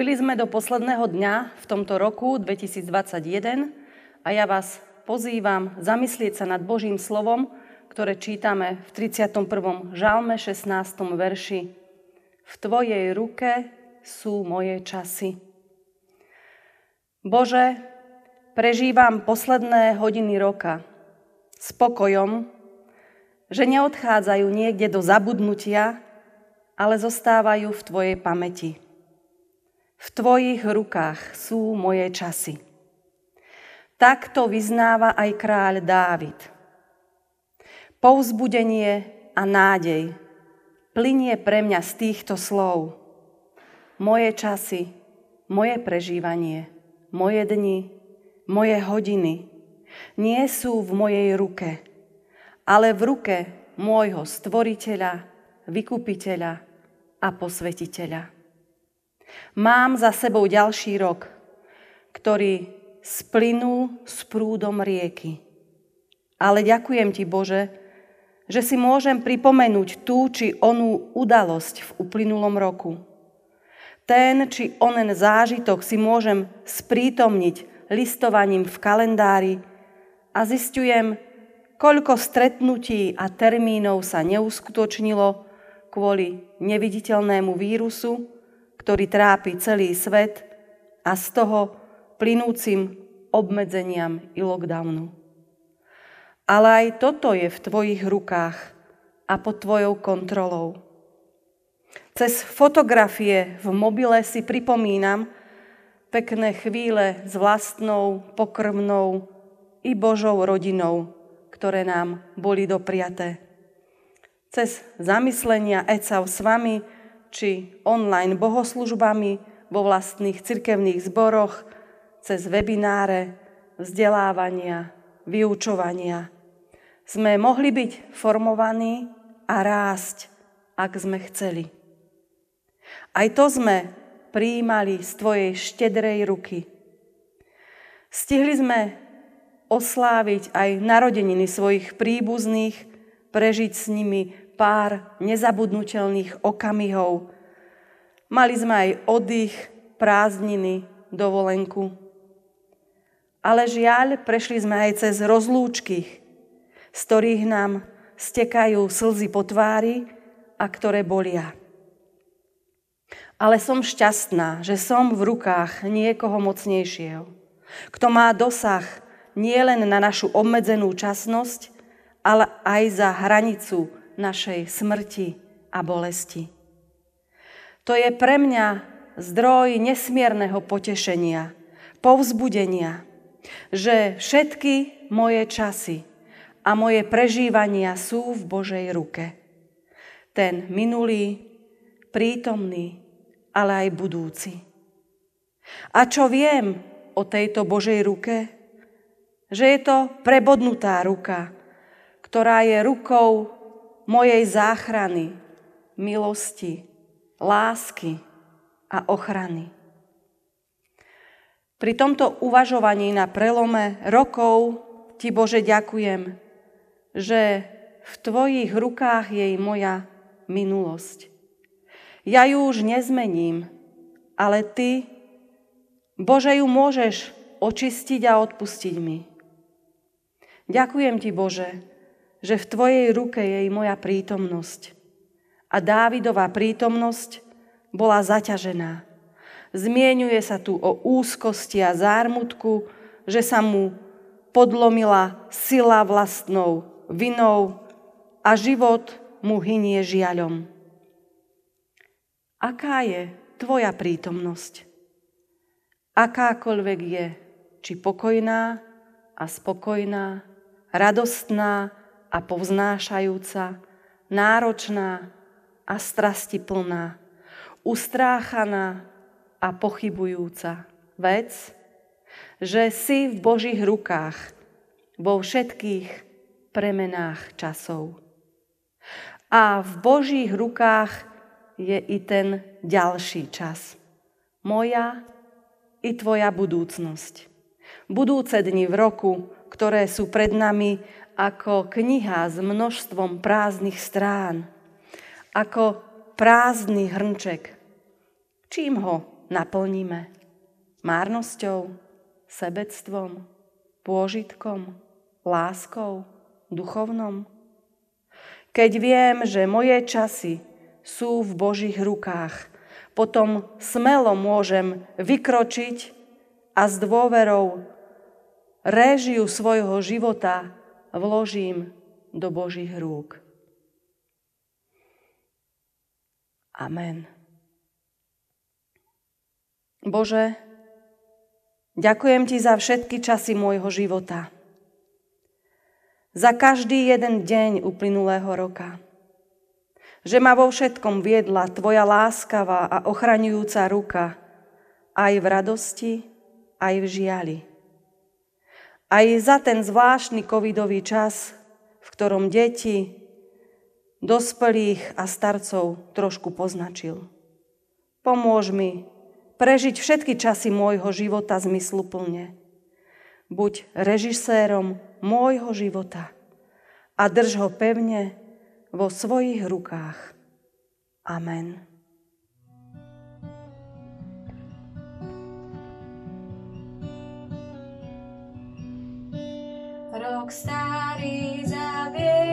Vstúpili sme do posledného dňa v tomto roku 2021 a ja vás pozývam zamyslieť sa nad Božím slovom, ktoré čítame v 31. žalme 16. verši. V Tvojej ruke sú moje časy. Bože, prežívam posledné hodiny roka spokojom, že neodchádzajú niekde do zabudnutia, ale zostávajú v Tvojej pamäti. V Tvojich rukách sú moje časy. Takto vyznáva aj kráľ Dávid. Pouzbudenie a nádej plinie pre mňa z týchto slov. Moje časy, moje prežívanie, moje dni, moje hodiny nie sú v mojej ruke, ale v ruke môjho stvoriteľa, vykupiteľa a posvetiteľa. Mám za sebou ďalší rok, ktorý splynul s prúdom rieky. Ale ďakujem ti, Bože, že si môžem pripomenúť tú či onú udalosť v uplynulom roku. Ten či onen zážitok si môžem sprítomniť listovaním v kalendári a zistujem, koľko stretnutí a termínov sa neuskutočnilo kvôli neviditeľnému vírusu, ktorý trápi celý svet a z toho plynúcim obmedzeniam i lockdownu. Ale aj toto je v tvojich rukách a pod tvojou kontrolou. Cez fotografie v mobile si pripomínam pekné chvíle s vlastnou, pokrmnou i Božou rodinou, ktoré nám boli dopriaté. Cez zamyslenia ECAV s vami, či online bohoslužbami vo vlastných cirkevných zboroch, cez webináre, vzdelávania, vyučovania. Sme mohli byť formovaní a rásť, ak sme chceli. Aj to sme prijímali z Tvojej štedrej ruky. Stihli sme osláviť aj narodeniny svojich príbuzných, prežiť s nimi pár nezabudnutelných okamihov. Mali sme aj oddych, prázdniny, dovolenku. Ale žiaľ, prešli sme aj cez rozlúčky, z ktorých nám stekajú slzy po tvári a ktoré bolia. Ale som šťastná, že som v rukách niekoho mocnejšieho, kto má dosah nielen na našu obmedzenú časnosť, ale aj za hranicu našej smrti a bolesti. To je pre mňa zdroj nesmierneho potešenia, povzbudenia, že všetky moje časy a moje prežívania sú v Božej ruke. Ten minulý, prítomný, ale aj budúci. A čo viem o tejto Božej ruke? Že je to prebodnutá ruka, ktorá je rukou mojej záchrany, milosti, lásky a ochrany. Pri tomto uvažovaní na prelome rokov ti Bože ďakujem, že v tvojich rukách je moja minulosť. Ja ju už nezmením, ale ty, Bože, ju môžeš očistiť a odpustiť mi. Ďakujem ti, Bože, že v Tvojej ruke je i moja prítomnosť. A Dávidová prítomnosť bola zaťažená. Zmienuje sa tu o úzkosti a zármutku, že sa mu podlomila sila vlastnou vinou a život mu hynie žiaľom. Aká je tvoja prítomnosť? Akákoľvek je, či pokojná a spokojná, radostná a povznášajúca, náročná a strastiplná, ustráchaná a pochybujúca vec, že si v Božích rukách vo všetkých premenách časov. A v Božích rukách je i ten ďalší čas. Moja i tvoja budúcnosť. Budúce dni v roku, ktoré sú pred nami, ako kniha s množstvom prázdnych strán, ako prázdny hrnček, čím ho naplníme? Márnosťou, sebectvom, pôžitkom, láskou, duchovnom? Keď viem, že moje časy sú v Božích rukách, potom smelo môžem vykročiť a s dôverou réžiu svojho života vložím do Božích rúk. Amen. Bože, ďakujem Ti za všetky časy môjho života. Za každý jeden deň uplynulého roka. Že ma vo všetkom viedla Tvoja láskavá a ochraňujúca ruka, aj v radosti, aj v žiali. Aj za ten zvláštny covidový čas, v ktorom deti, dospelých a starcov trošku poznačil. Pomôž mi prežiť všetky časy môjho života zmysluplne. Buď režisérom môjho života a drž ho pevne vo svojich rukách. Amen. rock a Isabel.